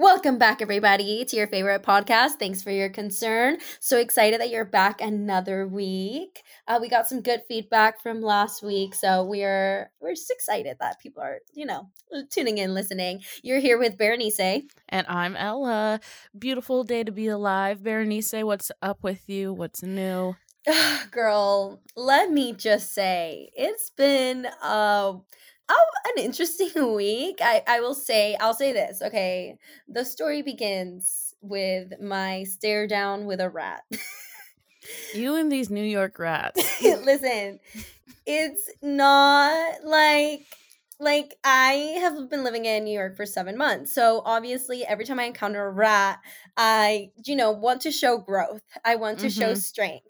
Welcome back, everybody, to your favorite podcast. Thanks for your concern. So excited that you're back another week. Uh, we got some good feedback from last week, so we're we're just excited that people are, you know, tuning in, listening. You're here with Berenice, and I'm Ella. Beautiful day to be alive, Berenice. What's up with you? What's new? Girl, let me just say, it's been uh Oh, an interesting week. I, I will say, I'll say this. Okay. The story begins with my stare down with a rat. you and these New York rats. Listen, it's not like like I have been living in New York for 7 months. So obviously every time I encounter a rat, I you know, want to show growth. I want to mm-hmm. show strength.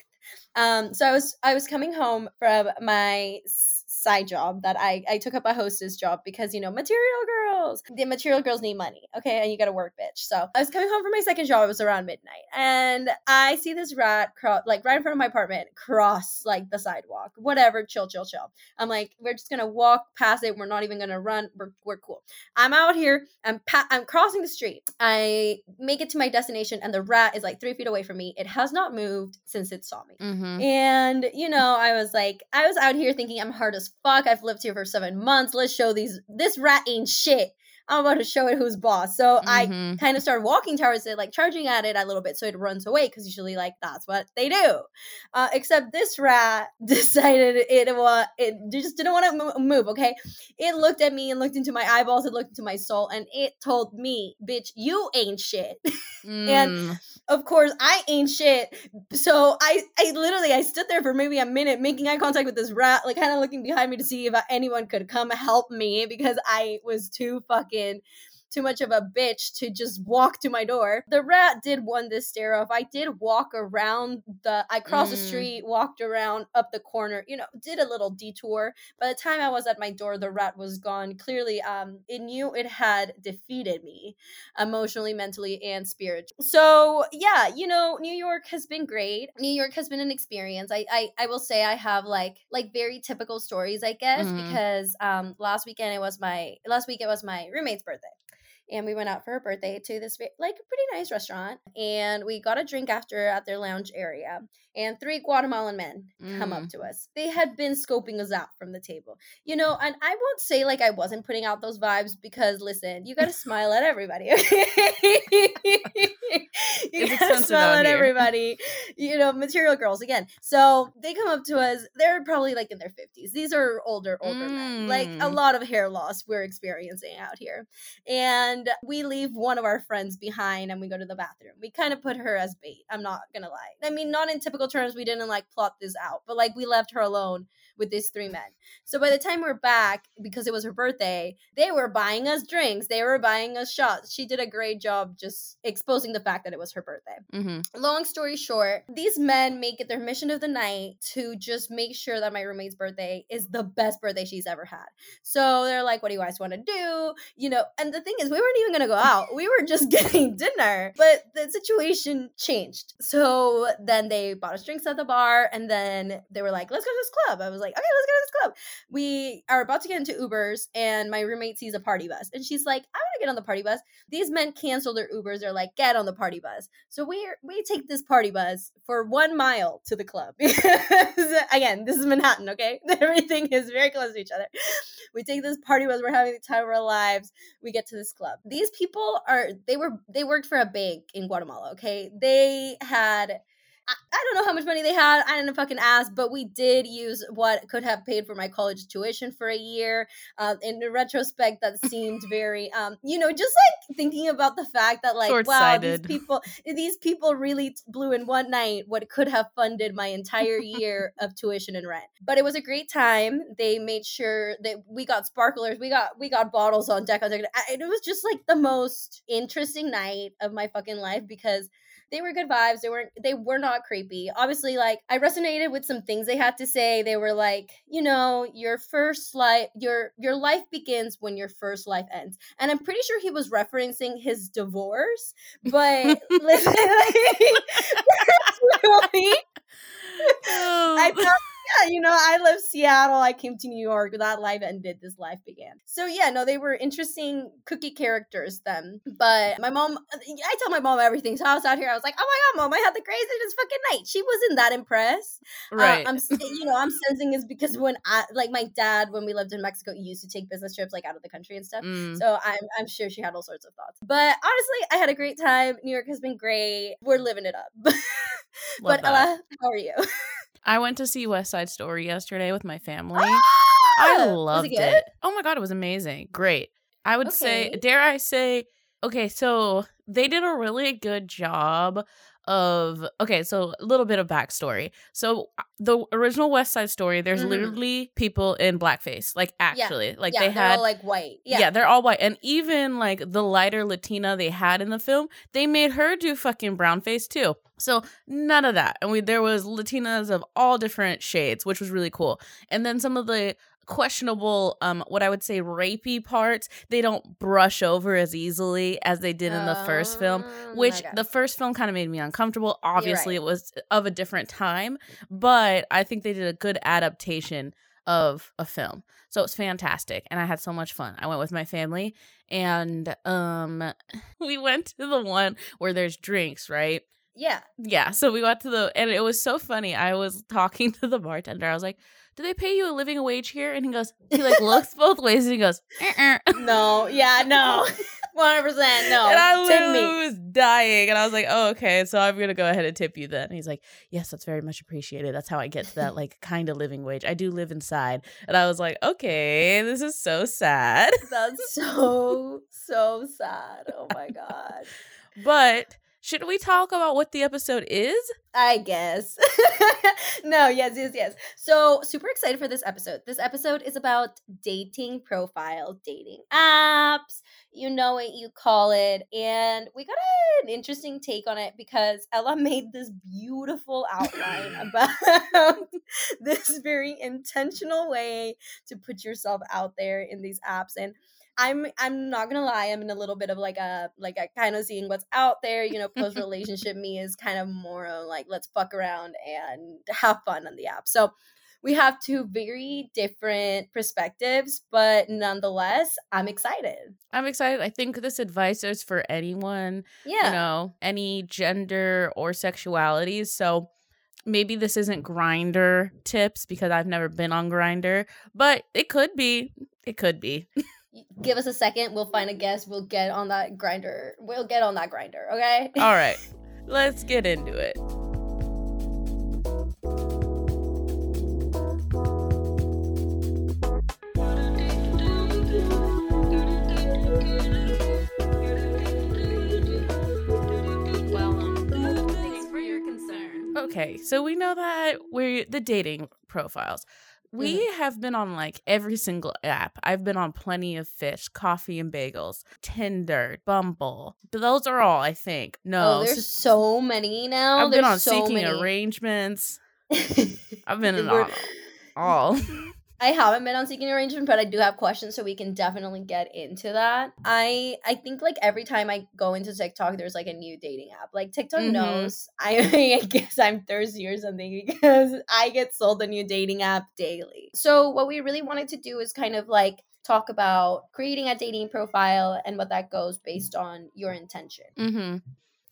Um so I was I was coming home from my side job that I, I took up a hostess job because, you know, material girls, the material girls need money. Okay. And you got to work, bitch. So I was coming home from my second job. It was around midnight. And I see this rat, cro- like right in front of my apartment, cross like the sidewalk, whatever, chill, chill, chill. I'm like, we're just going to walk past it. We're not even going to run. We're, we're cool. I'm out here. I'm, pa- I'm crossing the street. I make it to my destination and the rat is like three feet away from me. It has not moved since it saw me. Mm-hmm. And, you know, I was like, I was out here thinking I'm hard as fuck. I've lived here for seven months. Let's show these. This rat ain't shit. I'm about to show it who's boss. So mm-hmm. I kind of started walking towards it, like charging at it a little bit so it runs away because usually, like, that's what they do. Uh, except this rat decided it it just didn't want to move, okay? It looked at me and looked into my eyeballs, it looked into my soul, and it told me, bitch, you ain't shit. Mm. and of course I ain't shit. So I I literally I stood there for maybe a minute making eye contact with this rat, like kind of looking behind me to see if anyone could come help me because I was too fucking too much of a bitch to just walk to my door. The rat did one this stare off. I did walk around the I crossed mm. the street, walked around up the corner, you know, did a little detour. By the time I was at my door, the rat was gone. Clearly, um, it knew it had defeated me emotionally, mentally, and spiritually. So yeah, you know, New York has been great. New York has been an experience. I I, I will say I have like like very typical stories, I guess, mm. because um last weekend it was my last week it was my roommate's birthday and we went out for her birthday to this like pretty nice restaurant and we got a drink after at their lounge area and three Guatemalan men mm. come up mm. to us. They had been scoping us out from the table. You know, and I won't say like I wasn't putting out those vibes because listen, you got to smile at everybody. you got to smile at here. everybody. You know, material girls again. So they come up to us. They're probably like in their 50s. These are older, older mm. men. Like a mm. lot of hair loss we're experiencing out here. And we leave one of our friends behind and we go to the bathroom. We kind of put her as bait. I'm not going to lie. I mean, not in typical terms we didn't like plot this out but like we left her alone with these three men. So by the time we're back because it was her birthday they were buying us drinks they were buying us shots. She did a great job just exposing the fact that it was her birthday. Mm-hmm. long story short these men make it their mission of the night to just make sure that my roommate's birthday is the best birthday she's ever had. So they're like what do you guys want to do? You know and the thing is we weren't even gonna go out. We were just getting dinner. But the situation changed. So then they bought us drinks at the bar, and then they were like, "Let's go to this club." I was like, "Okay, let's go to this club." We are about to get into Ubers, and my roommate sees a party bus, and she's like, "I want to get on the party bus." These men cancel their Ubers. They're like, "Get on the party bus." So we we take this party bus for one mile to the club. Again, this is Manhattan, okay? Everything is very close to each other. We take this party bus. We're having the time of our lives. We get to this club. These people are they were they worked for a bank in Guatemala. Okay, they had I, don't know how much money they had. I didn't fucking ask, but we did use what could have paid for my college tuition for a year. Uh, in retrospect, that seemed very, um, you know, just like thinking about the fact that, like, wow, these people, these people really blew in one night what could have funded my entire year of tuition and rent. But it was a great time. They made sure that we got sparklers, we got we got bottles on deck on deck. It was just like the most interesting night of my fucking life because they were good vibes. They weren't they were not creepy. Obviously, like I resonated with some things they had to say. They were like, you know, your first life your your life begins when your first life ends. And I'm pretty sure he was referencing his divorce, but listen, like, personally, I thought yeah, you know, I left Seattle. I came to New York. That life ended. This life began. So yeah, no, they were interesting cookie characters then. But my mom, I tell my mom everything. So I was out here. I was like, oh my god, mom, I had the craziest fucking night. She wasn't that impressed. Right. Uh, I'm, you know, I'm sensing is because when I like my dad when we lived in Mexico, he used to take business trips like out of the country and stuff. Mm. So I'm I'm sure she had all sorts of thoughts. But honestly, I had a great time. New York has been great. We're living it up. but. Ella, how are you? I went to see West Side Story yesterday with my family. Ah! I loved it it. Oh my god, it was amazing. Great. I would say, dare I say, okay, so they did a really good job of okay, so a little bit of backstory. So uh, the original West Side Story, there's Mhm. literally people in blackface, like actually, like yeah, they had all like white. yeah. Yeah. they're all white. And even like the lighter Latina they had in the film, they made her do fucking brown face too. So none of that. And we there was Latinas of all different shades, which was really cool. And then some of the questionable um what I would say rapey parts, they don't brush over as easily as they did in the first film Oh, which the first film kind of made me uncomfortable. Obviously, right. it was of a different time, but I think they did a good adaptation of a film. So it's fantastic and I had so much fun. I went with my family and um we went to the one where there's drinks, right? yeah. Yeah, so we got to the and it was so funny. I was talking to the bartender. I was like, "Do they pay you a living wage here?" And he goes, he like looks both ways and he goes, "Uh-uh." No. Yeah. No. One hundred percent. No. and I literally was dying. And I was like, oh, okay. So I'm going to go ahead and tip you then. And he's like, yes, that's very much appreciated. That's how I get to that, like, kind of living wage. I do live inside. And I was like, okay, this is so sad. That's so so sad. Oh my god. But should we talk about what the episode is? I guess. no, yes, yes, yes. So, super excited for this episode. This episode is about dating profile, dating apps, you know what you call it. And we got an interesting take on it because Ella made this beautiful outline about this very intentional way to put yourself out there in these apps. And I'm I'm not gonna lie, I'm in a little bit of like a like a kind of seeing what's out there. You know, post relationship me is kind of more of like let's fuck around and have fun on the app. So we have two very different perspectives, but nonetheless, I'm excited. I'm excited. I think this advice is for anyone, Yeah. you know, any gender or sexuality. So maybe this isn't Grindr tips because I've never been on Grindr, but it could be. It could be. Give us a second, we'll find a guest, we'll get on that Grindr. We'll get on that Grindr, okay? All right, let's get into it. Okay, so we know that we're the dating profiles. We mm-hmm. have been on like every single app. I've been on plenty of fish, coffee and bagels, Tinder, Bumble. Those are all, I think. No, oh, there's so many now. I've been on so seeking many. arrangements. I've been all. all. I haven't been on seeking arrangement, but I do have questions, so we can definitely get into that. I I think like every time I go into TikTok, there's like a new dating app. Like TikTok Mhm. knows. I, I guess I'm thirsty or something because I get sold a new dating app daily. So what we really wanted to do is kind of like talk about creating a dating profile and what that goes based on your intention. hmm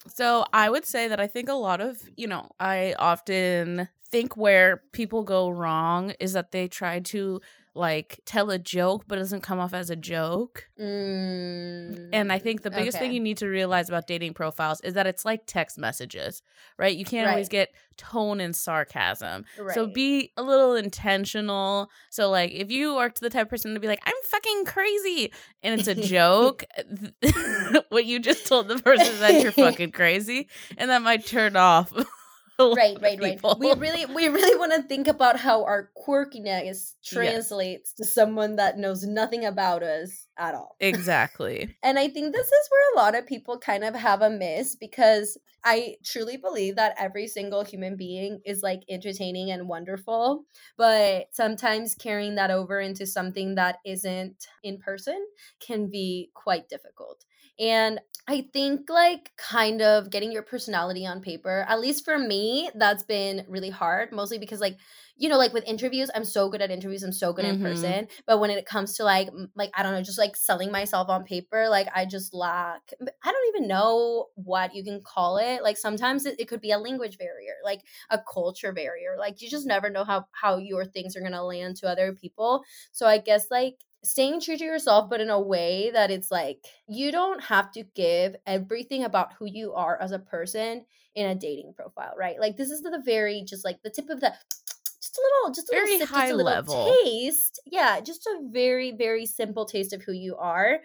So I would say that I think a lot of, you know, I often think where people go wrong is that they try to like tell a joke but it doesn't come off as a joke. Mm, And I think the biggest thing you need to realize about dating profiles is that it's like text messages, right? You can't always get tone and sarcasm. So be a little intentional. So like if you are the type of person to be like, I'm fucking crazy and it's a joke, what you just told the person is that you're fucking crazy. And that might turn off. right right right. we really we really want to think about how our quirkiness translates to someone that knows nothing about us at all. Exactly. and i think this is where a lot of people kind of have a miss because i truly believe that every single human being is like entertaining and wonderful but sometimes carrying that over into something that isn't in person can be quite difficult And I think like kind of getting your personality on paper, at least for me, that's been really hard, mostly because like you know, like with interviews, I'm so good at interviews. I'm so good mm-hmm. in person. But when it comes to like, like I don't know, just like selling myself on paper, like I just lack. I don't even know what you can call it. Like sometimes it, it could be a language barrier, like a culture barrier. Like you just never know how how your things are gonna land to other people. So I guess like staying true to yourself, but in a way that it's like you don't have to give everything about who you are as a person in a dating profile, right? Like this is the very just like the tip of the just a little, just a very little sip, high just a little level taste. Yeah, just a very, very simple taste of who you are.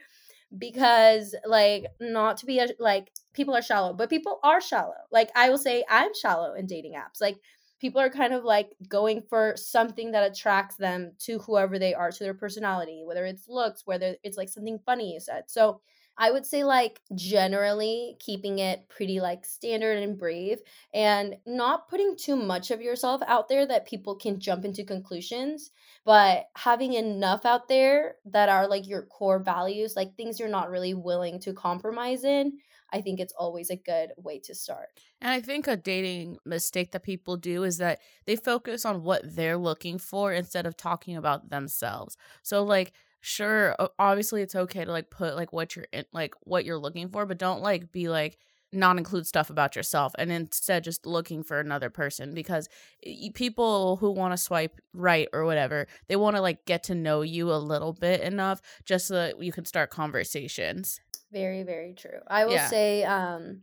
Because, like, not to be a, like people are shallow, but people are shallow. Like, I will say, I'm shallow in dating apps. Like, people are kind of like going for something that attracts them to whoever they are, to their personality, whether it's looks, whether it's like something funny you said. So I would say like generally keeping it pretty like standard and brave and not putting too much of yourself out there that people can jump into conclusions, but having enough out there that are like your core values, like things you're not really willing to compromise in. I think it's always a good way to start. And I think a dating mistake that people do is that they focus on what they're looking for instead of talking about themselves. So, like, sure obviously it's okay to like put like what you're in like what you're looking for but don't like be like not include stuff about yourself and instead just looking for another person because people who want to swipe right or whatever they want to like get to know you a little bit enough just so that you can start conversations very very true i will yeah. say um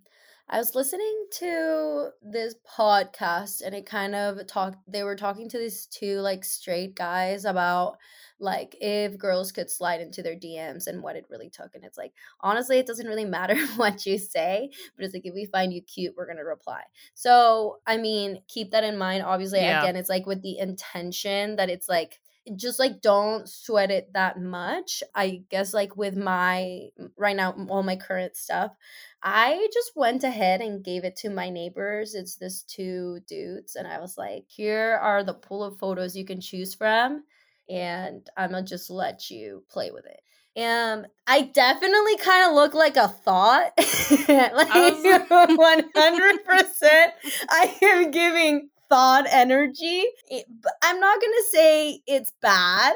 I was listening to this podcast and it kind of talked they were talking to these two like straight guys about like if girls could slide into their DMs and what it really took. And it's like, honestly, it doesn't really matter what you say, but it's like, if we find you cute, we're going to reply. So, I mean, keep that in mind. Obviously, yeah. again, it's like with the intention that it's like, just like don't sweat it that much. I guess like with my right now all my current stuff, I just went ahead and gave it to my neighbors. It's this two dudes and I was like, "Here are the pool of photos you can choose from and I'm gonna just let you play with it. And I definitely kind of look like a thought. like one hundred percent, I am giving thought energy. I'm not gonna say it's bad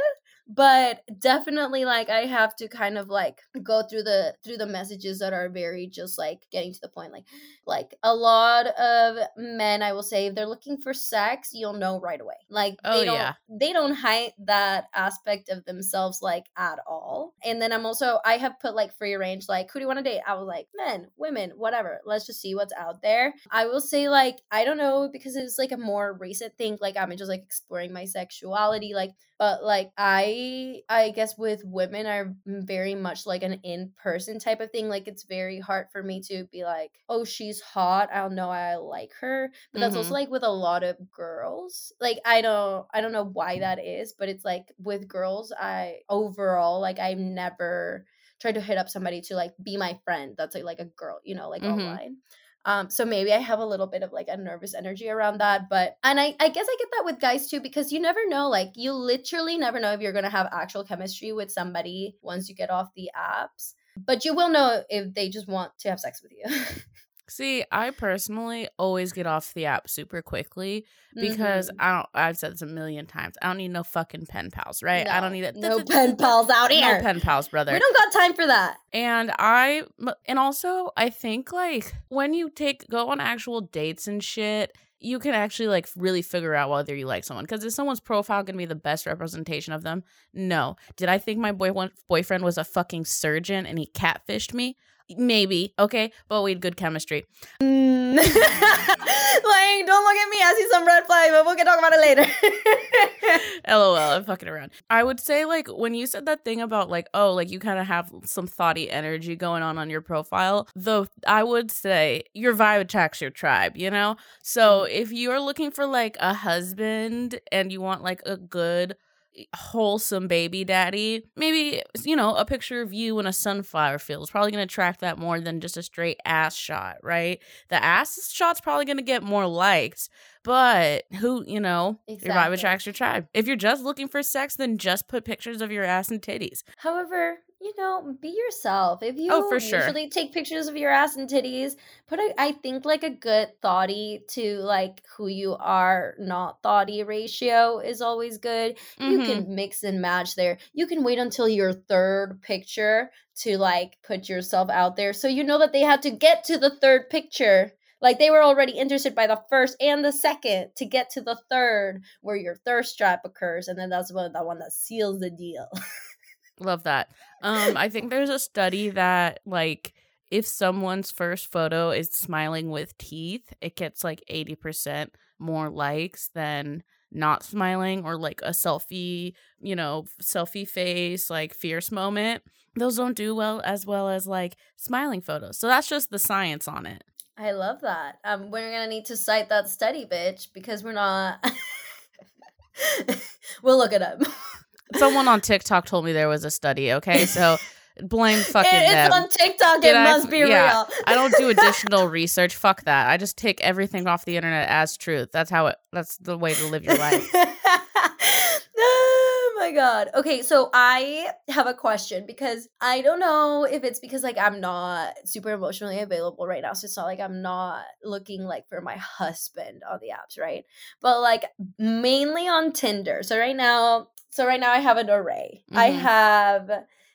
but definitely like i have to kind of like go through the through the messages that are very just like getting to the point like like a lot of men i will say if they're looking for sex you'll know right away. Like oh, they don't yeah. they don't hide that aspect of themselves like at all. And then i'm also i have put like free range like who do you want to date? I was like men women whatever. Let's just see what's out there. I will say like i don't know because it's like a more recent thing like i'm just like exploring my sexuality like but like i i guess with women are very much like an in-person type of thing like it's very hard for me to be like oh she's hot i'll know i like her but that's mm-hmm. also like with a lot of girls like i don't i don't know why that is but it's like with girls i overall like i've never tried to hit up somebody to like be my friend that's like, like a girl you know like mm-hmm. online um, so maybe I have a little bit of like a nervous energy around that. But and I, I guess I get that with guys too, because you never know. Like you literally never know if you're gonna have actual chemistry with somebody once you get off the apps. But you will know if they just want to have sex with you. See, I personally always get off the app super quickly because mm-hmm. I don't. I've said this a million times. I don't need no fucking pen pals, right? No, I don't need it. No pen pals out here. No pen pals, brother. We don't got time for that. And I, and also, I think like when you take go on actual dates and shit, you can actually like really figure out whether you like someone. Because is someone's profile gonna be the best representation of them? No. Did I think my boy boyfriend was a fucking surgeon and he catfished me? Maybe, okay, but we had good chemistry. Mm. like, don't look at me. I see some red flag, but we can talk about it later. LOL, I'm fucking around. I would say, like, when you said that thing about, like, oh, like, you kind of have some thoughty energy going on on your profile, though, I would say your vibe attracts your tribe, you know? So mm-hmm. if you're looking for, like, a husband and you want, like, a good, wholesome baby daddy, maybe, you know, a picture of you in a sunflower field is probably going to attract that more than just a straight ass shot, right? The ass shot's probably going to get more likes, but who, you know, exactly. your vibe attracts your tribe. If you're just looking for sex, then just put pictures of your ass and titties. However, you know, be yourself. If you Oh, for sure. usually take pictures of your ass and titties, put a, I think like a good thoughty to like who you are, not thoughty ratio is always good. You Mhm. can mix and match there. You can wait until your third picture to like put yourself out there so you know that they had to get to the third picture. Like they were already interested by the first and the second to get to the third where your thirst trap occurs and then that's one the one that seals the deal. Love that. Um, I think there's a study that like if someone's first photo is smiling with teeth, it gets like 80% more likes than not smiling or like a selfie, you know, selfie face, like fierce moment. Those don't do well as well as like smiling photos. So that's just the science on it. I love that. Um, we're gonna need to cite that study, bitch, because we're not. we'll look it up. Someone on TikTok told me there was a study, okay? So blame fucking It- them. it's on TikTok. Did it I- must be yeah. real. I don't do additional research. Fuck that. I just take everything off the internet as truth. That's how it that's the way to live your life. oh my god. Okay, so I have a question because I don't know if it's because like I'm not super emotionally available right now. So it's not like I'm not looking like for my husband on the apps, right? But like mainly on Tinder. So right now, so right now I have an array. I Mhm. have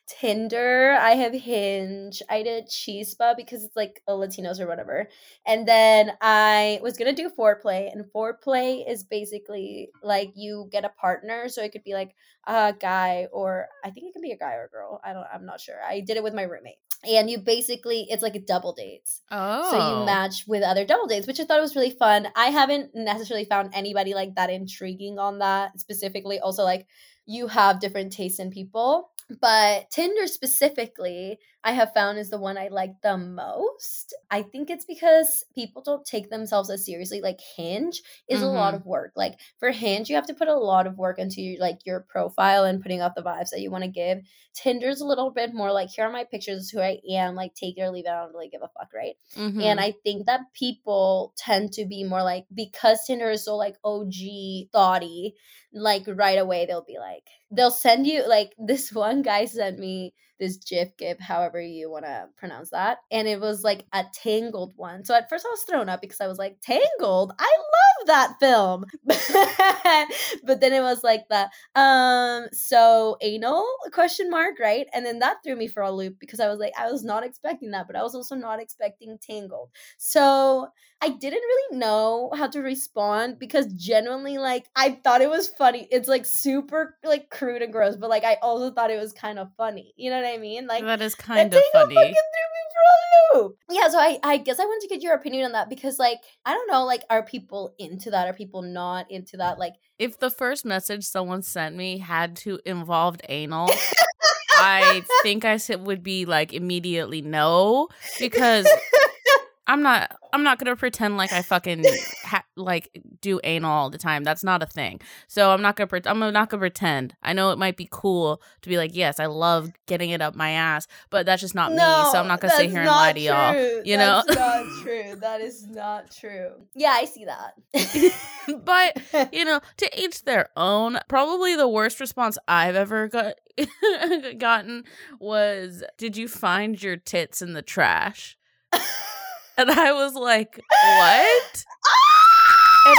Tinder, I have Hinge, I did Chispa because it's like a Latinos or whatever. And then I was gonna do Fourplay, and Fourplay is basically like you get a partner, so it could be like a guy or I think it can be a guy or a girl. I don't. I'm not sure. I did it with my roommate, and you basically it's like a double dates. Oh. So you oh. match with other double dates, which I thought was really fun. I haven't necessarily found anybody like that intriguing on that specifically. Also, like you have different tastes in people. But Tinder specifically, I have found is the one I like the most. I think it's because people don't take themselves as seriously. Like Hinge is a lot Mhm. of work. Like for Hinge, you have to put a lot of work into your, like your profile and putting out the vibes that you want to give. Tinder's a little bit more like here are my pictures, who I am, like take it or leave it. I don't really give a fuck, right? Mhm. And I think that people tend to be more like because Tinder is so like OG thoughty, like right away they'll be like they'll send you like this one guy sent me this GIF GIF, however you want to pronounce that. And it was like a tangled one. So at first I was thrown up because I was like, Tangled? I love that film. but then it was like the um so anal question mark, right? And then that threw me for a loop because I was like, I was not expecting that, but I was also not expecting Tangled. So I didn't really know how to respond because genuinely, like, I thought it was funny. It's like super like crude and gross, but like I also thought it was kind of funny. You know what I mean? Like that is that kind of funny. fucking threw me for a loop. Yeah, so I I guess I want to get your opinion on that because like I don't know, like are people into that? Are people not into that? Like If the first message someone sent me had to involve anal, I think I said would be like immediately no because I'm not I'm not gonna pretend like I fucking ha- like do anal all the time. That's not a thing. So I'm not gonna pre- I'm not gonna pretend. I know it might be cool to be like, yes, I love getting it up my ass, but that's just not me. So I'm not gonna sit here and lie not to y'all. true. you know? That's not true. That is not true. Yeah, I see that. but you know, to each their own. Probably the worst response I've ever got gotten was, "Did you find your tits in the trash?" And I was like, "What?" And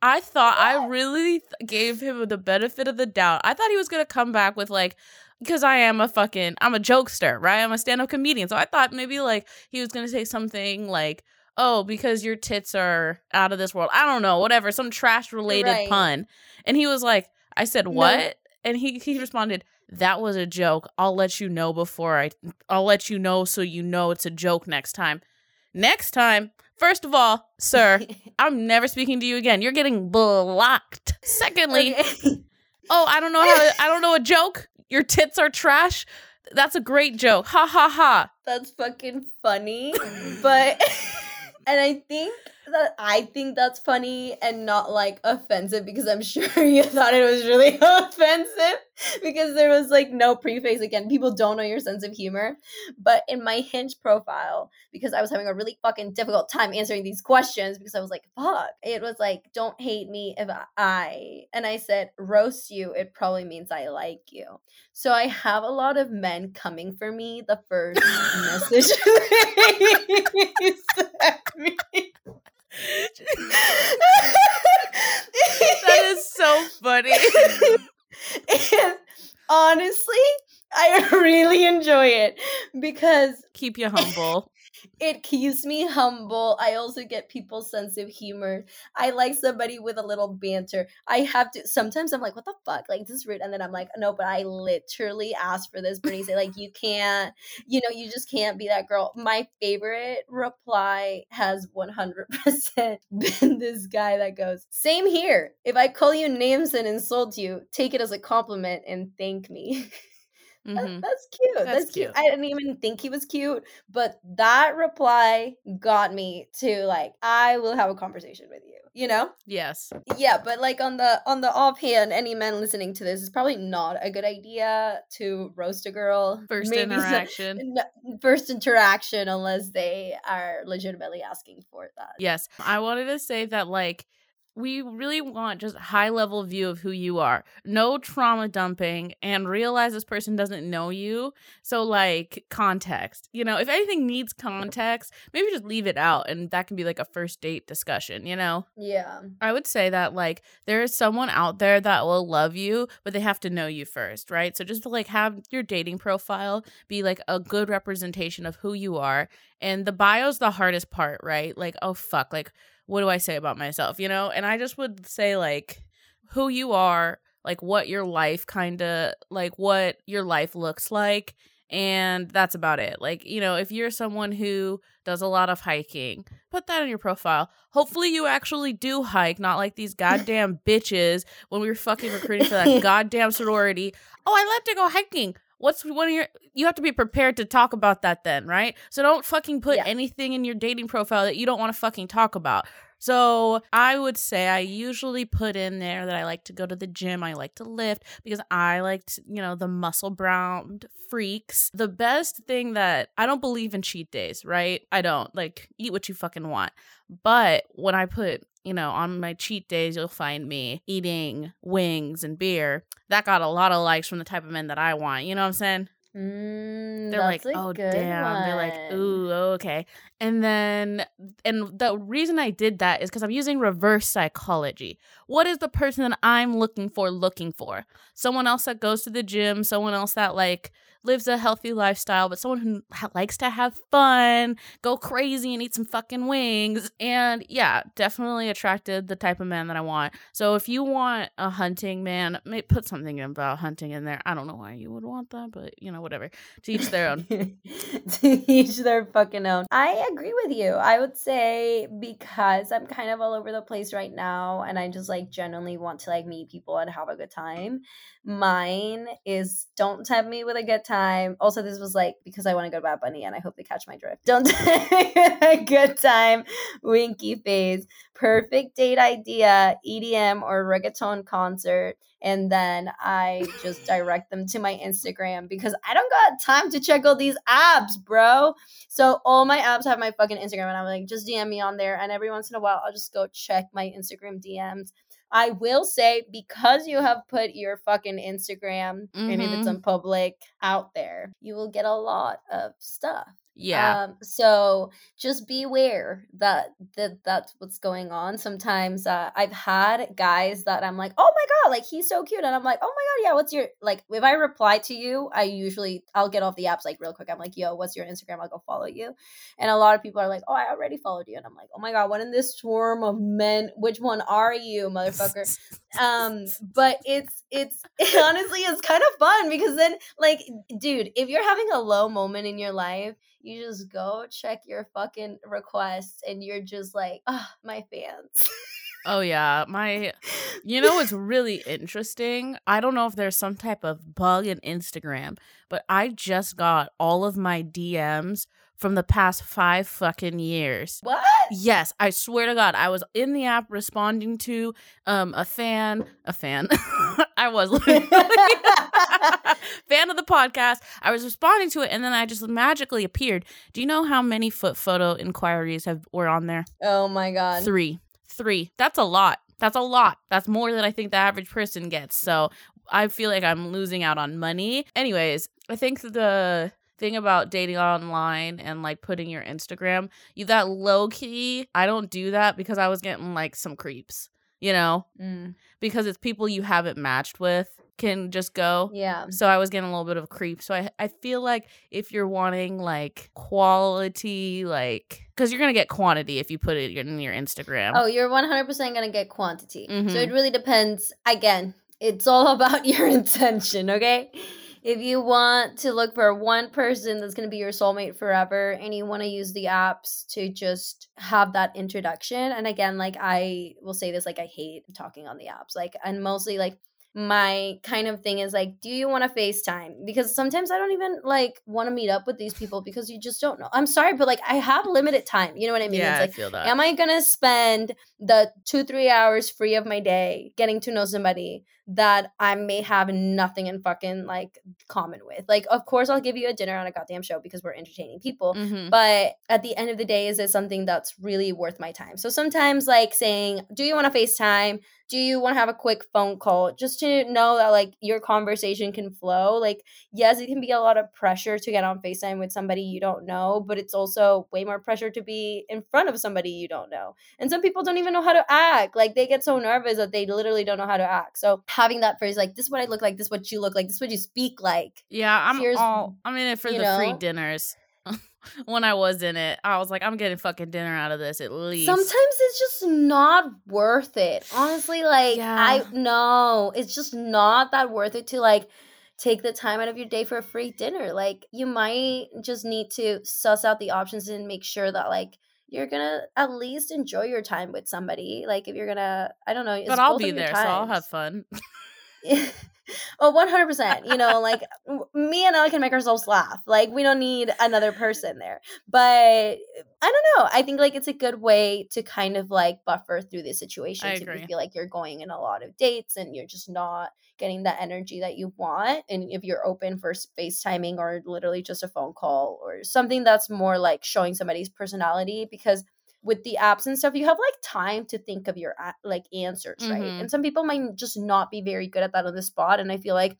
I thought I really th- gave him the benefit of the doubt. I thought he was gonna come back with like. Because I am a fucking, I'm a jokester, right? I'm a stand up comedian. So I thought maybe like he was going to say something like, oh, because your tits are out of this world. I don't know, whatever, some trash related Right. pun. And he was like, I said, what? And he, he responded, that was a joke. I'll let you know before I, I'll let you know so you know it's a joke next time. Next time, first of all, sir, I'm never speaking to you again. You're getting blocked. Secondly, Okay. oh, I don't know how, to, I don't know a joke. Your tits are trash. That's a great joke. Ha ha ha. That's fucking funny, but and I think that I think that's funny and not like offensive because I'm sure you thought it was really offensive because there was like no preface. Again, people don't know your sense of humor. But in my Hinge profile, because I was having a really fucking difficult time answering these questions because I was like, fuck, it was like, don't hate me if I, and I said, roast you, it probably means I like you. So I have a lot of men coming for me the first message that is so funny. and honestly, I really enjoy it because keep you humble it keeps me humble. I also get people's sense of humor. I like somebody with a little banter. I have to sometimes I'm like, what the fuck? Like this is rude. And then I'm like, no, but I literally asked for this. Bernice, like, you can't, you know, you just can't be that girl. My favorite reply has 100% been this guy that goes, same here. If I call you names and insult you, take it as a compliment and thank me. Mm-hmm. that's cute. That's, that's cute. cute. I didn't even think he was cute, but that reply got me to like, I will have a conversation with you. You know? Yes. Yeah, but like on the on the offhand, any men listening to this is probably not a good idea to roast a girl. First Maybe interaction. first interaction, unless they are legitimately asking for that. Yes, I wanted to say that like we really want just high level view of who you are. No trauma dumping and realize this person doesn't know you. So like context you know if anything needs context maybe just leave it out and that can be like a first date discussion you know? Yeah. I would say that like there is someone out there that will love you but they have to know you first right? So just to like have your dating profile be like a good representation of who you are and the bio's the hardest part right? Like oh fuck like what do I say about myself, you know? And I just would say like who you are, like what your life kind of like what your life looks like and that's about it. Like, you know, if you're someone who does a lot of hiking, put that in your profile. Hopefully you actually do hike, not like these goddamn bitches when we were fucking recruiting for that goddamn sorority. Oh, I love to go hiking what's one of your you have to be prepared to talk about that then right so don't fucking put yeah. anything in your dating profile that you don't want to fucking talk about so I would say I usually put in there that I like to go to the gym, I like to lift because I like to, you know, the muscle browned freaks. The best thing that I don't believe in cheat days, right? I don't like eat what you fucking want. But when I put you know, on my cheat days, you'll find me eating wings and beer. That got a lot of likes from the type of men that I want. You know what I'm saying? Mm, They're like, oh damn. One. They're like, ooh, okay. And then, and the reason I did that is because I'm using reverse psychology. What is the person that I'm looking for looking for? Someone else that goes to the gym, someone else that like lives a healthy lifestyle, but someone who likes to have fun, go crazy and eat some fucking wings. And yeah, definitely attracted the type of man that I want. So if you want a hunting man, put something about hunting in there. I don't know why you would want that, but you know, whatever. To each their own. to each their fucking own. I agree with you. I would say because I'm kind of all over the place right now and I just like genuinely want to like meet people and have a good time. Mine is don't tempt me with a good time. Also, this was like because I want to go to Bad Bunny and I hope they catch my drift. Don't a good time, winky face, perfect date idea, EDM or reggaeton concert. And then I just direct them to my Instagram because I don't got time to check all these apps, bro. So all my apps have my fucking Instagram, and I'm like, just DM me on there. And every once in a while, I'll just go check my Instagram DMs I will say because you have put your fucking Instagram mm-hmm. and if it's in public out there, you will get a lot of stuff. Yeah. Um, so just beware that that that's what's going on. Sometimes uh, I've had guys that I'm like, oh my god, like he's so cute, and I'm like, oh my god, yeah, what's your like? If I reply to you, I usually I'll get off the apps like real quick. I'm like, yo, what's your Instagram? I'll go follow you. And a lot of people are like, oh, I already followed you, and I'm like, oh my god, what in this swarm of men? Which one are you, motherfucker? um, but it's it's it honestly it's kind of fun because then like, dude, if you're having a low moment in your life you just go check your fucking requests and you're just like, oh, my fans. oh yeah, my you know what's really interesting? I don't know if there's some type of bug in Instagram, but I just got all of my DMs from the past 5 fucking years. What? Yes, I swear to God, I was in the app responding to um a fan, a fan. I was fan of the podcast. I was responding to it, and then I just magically appeared. Do you know how many foot photo inquiries have were on there? Oh my god. Three, three. That's a lot. That's a lot. That's more than I think the average person gets. So I feel like I'm losing out on money. Anyways, I think the thing about dating online and like putting your Instagram, you that low key, I don't do that because I was getting like some creeps, you know? Mm, Because it's people you haven't matched with can just go. yeah. So I was getting a little bit of creep. So I I feel like if you're wanting like quality, like because you're gonna get quantity if you put it in your Instagram. Oh, you're 100% going to get quantity. So Mhm. it really depends. Again, it's all about your intention, okay? If you want to look for one person that's going to be your soulmate forever and you want to use the apps to just have that introduction, and again, like I will say this, like I hate talking on the apps. Like, and mostly like my kind of thing is like, do you want to FaceTime? Because sometimes I don't even like want to meet up with these people because you just don't know. I'm sorry, but like I have limited time. You know what I mean? yeah, like I feel that. Am I gonna spend the two, three hours free of my day getting to know somebody that I may have nothing in fucking like common with? Like, of course, I'll give you a dinner on a goddamn show because we're entertaining people. Mhm. But at the end of the day, is it something that's really worth my time? So sometimes, like saying, Do you want to FaceTime? Do you want to have a quick phone call just to know that like your conversation can flow? Like, yes, it can be a lot of pressure to get on FaceTime with somebody you don't know, but it's also way more pressure to be in front of somebody you don't know. And some people don't even know how to act. Like they get so nervous that they literally don't know how to act. So having that phrase like this is what I look like, this is what you look like, this is what you speak like. Yeah, I'm Here's- all I'm in it for the free dinners. when I was in it, I was like, I'm getting fucking dinner out of this at least. Sometimes it's just not worth it. Honestly, like Yeah. I no, it's just not that worth it to like take the time out of your day for a free dinner. Like you might just need to suss out the options and make sure that like you're gonna at least enjoy your time with somebody. Like if you're gonna, I don't know, it's but I'll be there, so I'll have fun. oh 100% you know like me and ella can make ourselves laugh like we don't need another person there but i don't know i think like it's a good way to kind of like buffer through these situations if agree. you feel like you're going in a lot of dates and you're just not getting the energy that you want and if you're open for facetiming or literally just a phone call or something that's more like showing somebody's personality because with the apps and stuff you have like time to think of your like answers right Mhm. and some people might just not be very good at that on the spot and i feel like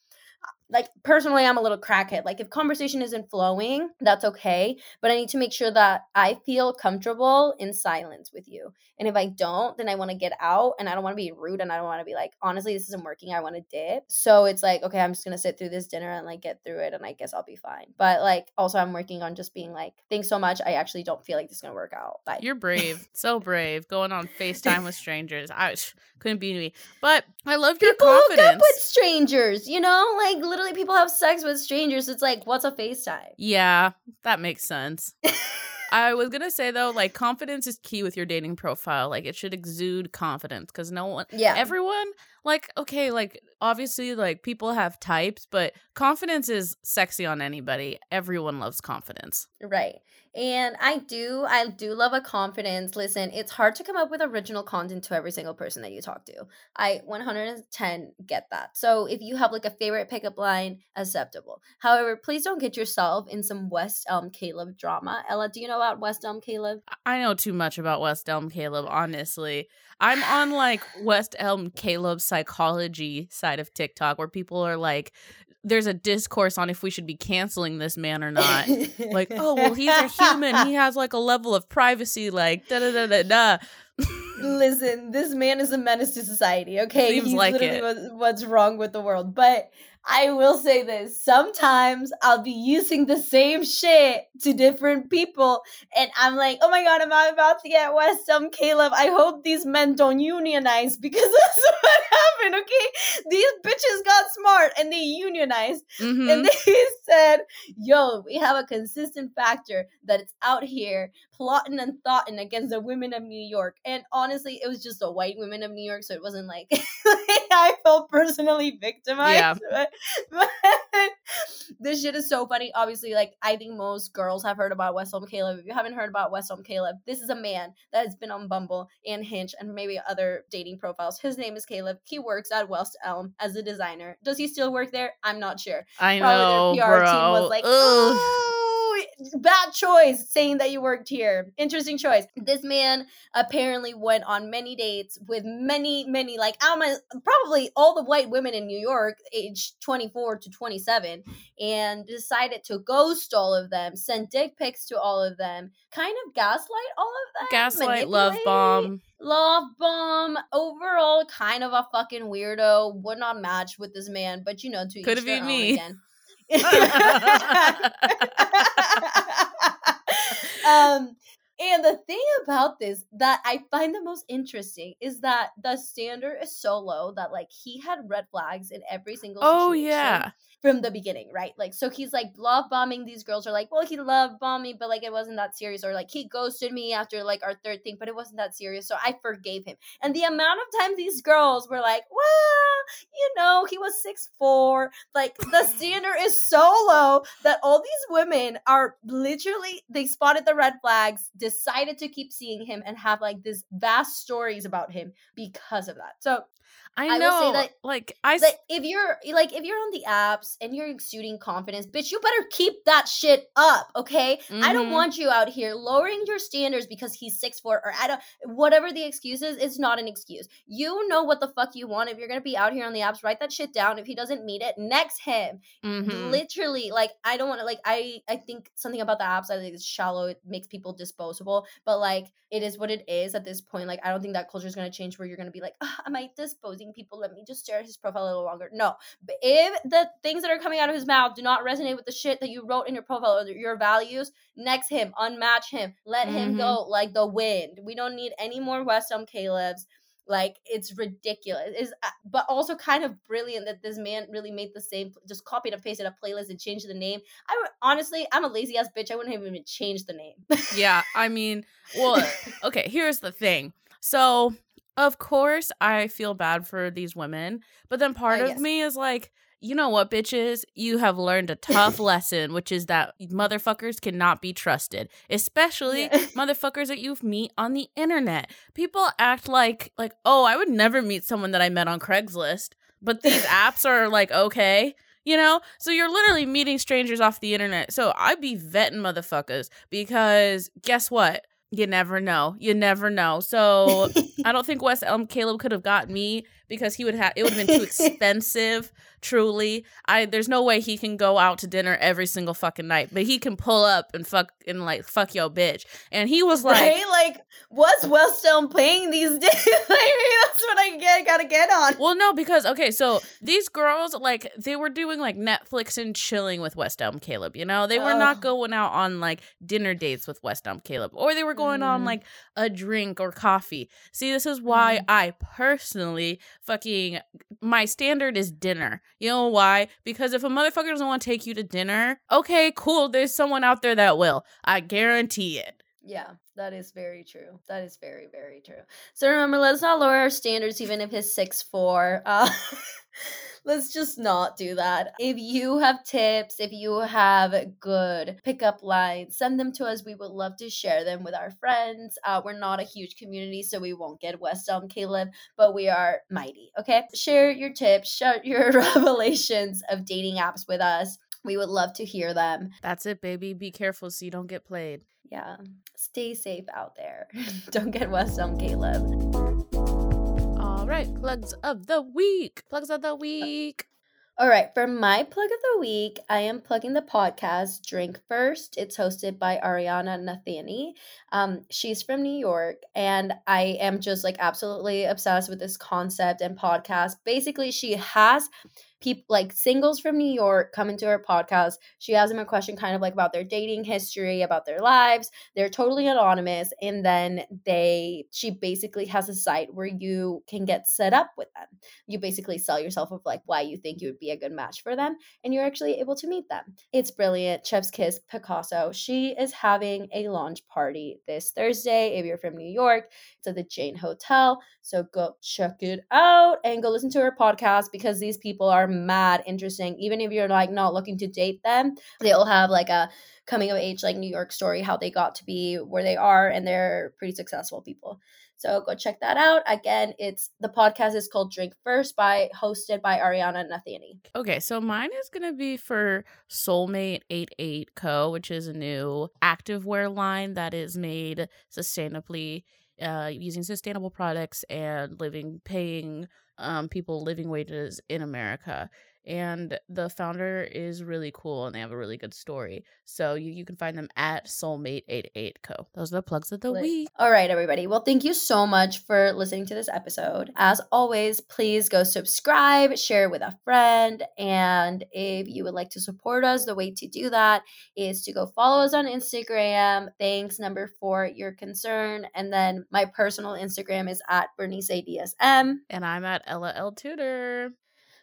like personally i'm a little crackhead. Like if conversation isn't flowing that's okay but i need to make sure that i feel comfortable in silence with you. And if i don't then i want to get out and i don't want to be rude and i don't want to be like honestly this isn't working i want to dip. So it's like okay i'm just gonna sit through this dinner and like get through it and i guess i'll be fine. But like also i'm working on just being like thanks so much i actually don't feel like this is gonna work out. Bye. You're brave, so brave, going on FaceTime with strangers. I couldn't be me, but I love your people hook up with strangers you know? Like literally people have sex with strangers. It's like what's a facetime? Yeah, that makes sense. I was gonna say though, like confidence is key with your dating profile. Like it should exude confidence because no one, yeah. everyone, like okay, like obviously, like people have types, but confidence is sexy on anybody. Everyone loves confidence. Right. And I do, I do love a confidence. Listen, it's hard to come up with original content to every single person that you talk to. I 110 get that. So if you have like a favorite pickup line, acceptable. However, please don't get yourself in some West Elm Caleb drama. Ella, do you know about West Elm Caleb? I know too much about West Elm Caleb, honestly. I'm on like West Elm Caleb psychology side of TikTok where people are like, there's a discourse on if we should be canceling this man or not. like, oh, well, he's a human. He has like a level of privacy, like da da da da da. Listen, this man is a menace to society. Okay, Seems he's like literally it. what's wrong with the world. But I will say this: sometimes I'll be using the same shit to different people, and I'm like, "Oh my god, am I about to get West Elm Caleb? I hope these men don't unionize because that's what happened." Okay, these bitches got smart and they unionized, Mhm. and they said, "Yo, we have a consistent factor that it's out here plotting and thoughting against the women of New York." And honestly, it was just the white women of New York, so it wasn't like I felt personally victimized. Yeah. But but this shit is so funny. Obviously, like I think most girls have heard about West Elm Caleb. If you haven't heard about West Elm Caleb, this is a man that has been on Bumble and Hinge and maybe other dating profiles. His name is Caleb. He works at West Elm as a designer. Does he still work there? I'm not sure. I know, Probably PR bro. team was like, Ugh. oh, bad choice saying that you worked here. Interesting choice. This man apparently went on many dates with many, many, like, probably all the white women in New York, age 24 to 27, and decided to ghost all of them, send dick pics to all of them, kind of gaslight all of them. Gaslight, love bomb. Love bomb. Overall, kind of a fucking weirdo. Would not match with this man, but you know, to Could each it their be own me? again. Um, and the thing about this that I find the most interesting is that the standard is so low that like he had red flags in every single oh yeah. from the beginning, right? Like, so he's like love bombing. These girls are like, well, he love bombed me, but like it wasn't that serious, or like he ghosted me after like our third thing, but it wasn't that serious, so I forgave him. And the amount of times these girls were like, well, you know, he was six four. Like the standard is so low that all these women are literally they spotted the red flags, decided to keep seeing him, and have like this vast stories about him because of that. So I I know. say that- like I like if you're like if you're on the apps and you're exuding confidence bitch you better keep that shit up okay i don't Mhm. want you out here lowering your standards because he's six four or i don't whatever the excuse is it's not an excuse you know what the fuck you want if you're gonna be out here on the apps write that shit down if he doesn't meet it next him mhm. literally like i don't want to like i i think something about the apps i think it's shallow it makes people disposable but like it is what it is at this point like i don't think that culture is going to change where you're going to be like "Ah, am i disposing people let me just stare at his profile a little longer. No but if the things that are coming out of his mouth do not resonate with the shit that you wrote in your profile or your values next him unmatch him let him Mhm. go like the wind. We don't need any more west elm caleb's. Like it's ridiculous. Is but also kind of brilliant that this man really made the same just copied and pasted a playlist and changed the name. I would honestly i'm a lazy ass bitch. I wouldn't have even changed the name. Yeah, I mean, well, okay, here's the thing. So, of course, I feel bad for these women, but then part Uh, of yes. me is like, you know what, bitches? You have learned a tough lesson, which is that motherfuckers cannot be trusted, especially Yeah. motherfuckers that you meet on the internet. People act like like, "Oh, I would never meet someone that I met on Craigslist." But these apps are like, "Okay." You know? So you're literally meeting strangers off the internet. So I'd be vetting motherfuckers because guess what? You never know. You never know. So I don't think West Elm Caleb could have got me because he would have it would have been too expensive. Truly, I there's no way he can go out to dinner every single fucking night, but he can pull up and fuck and like fuck your bitch. And he was like, right like what's west elm paying these days like that's what i get gotta get on well, no, because okay, so these girls like they were doing like Netflix and chilling with West Elm Caleb. You know, they were not going out on like dinner dates with West Elm Caleb, or they were going on Mm. like a drink or coffee. See, this is why Mm. I personally fucking my standard is dinner. You know why? Because if a motherfucker doesn't want to take you to dinner, okay, cool. There's someone out there that will. I guarantee it. Yeah, that is very true. That is very, very true. So remember, let's not lower our standards even if he's six four. Uh, let's just not do that. If you have tips, if you have good pickup lines, send them to us. We would love to share them with our friends. Uh, we're not a huge community, so we won't get West Elm Caleb, but we are mighty. Okay, share your tips, share your revelations of dating apps with us. We would love to hear them. That's it, baby. Be careful so you don't get played. Yeah. Stay safe out there. Don't get West Elm Caleb. All right, plugs of the week. Plugs of the week. All right. For my plug of the week, I am plugging the podcast Drink First. It's hosted by Ariana Nathani. Um, she's from New York, and I am just like absolutely obsessed with this concept and podcast. Basically, she has people like singles from New York come into her podcast. She asks them a question kind of like about their dating history, about their lives. They're totally anonymous. And then they she basically has a site where you can get set up with them. You basically sell yourself of like why you think you would be a good match for them, and you're actually able to meet them. It's brilliant. Chef's Kiss Picasso. She is having a launch party this Thursday. If you're from New York, it's at the Jane Hotel. So go check it out and go listen to her podcast because these people are mad interesting. Even if you're like not looking to date them, they all have like a coming of age like New York story, how they got to be where they are, and they're pretty successful people. So go check that out. Again, it's the podcast is called Drink First by hosted by Ariana Nathani. Okay, so mine is gonna be for Soulmate 88 Co., which is a new activewear line that is made sustainably uh, using sustainable products and living paying um, people living wages in America and the founder is really cool and they have a really good story. So you, you can find them at Soulmate88 Co. Those are the plugs of the week. All right, everybody. Well, thank you so much for listening to this episode. As always, please go subscribe, share with a friend, and if you would like to support us, the way to do that is to go follow us on Instagram. Thanks, number four, your concern. And then my personal Instagram is at Bernice ADSM. And I'm at Ella L Tudor.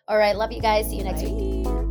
All right. Love you guys. See you next Bye. week.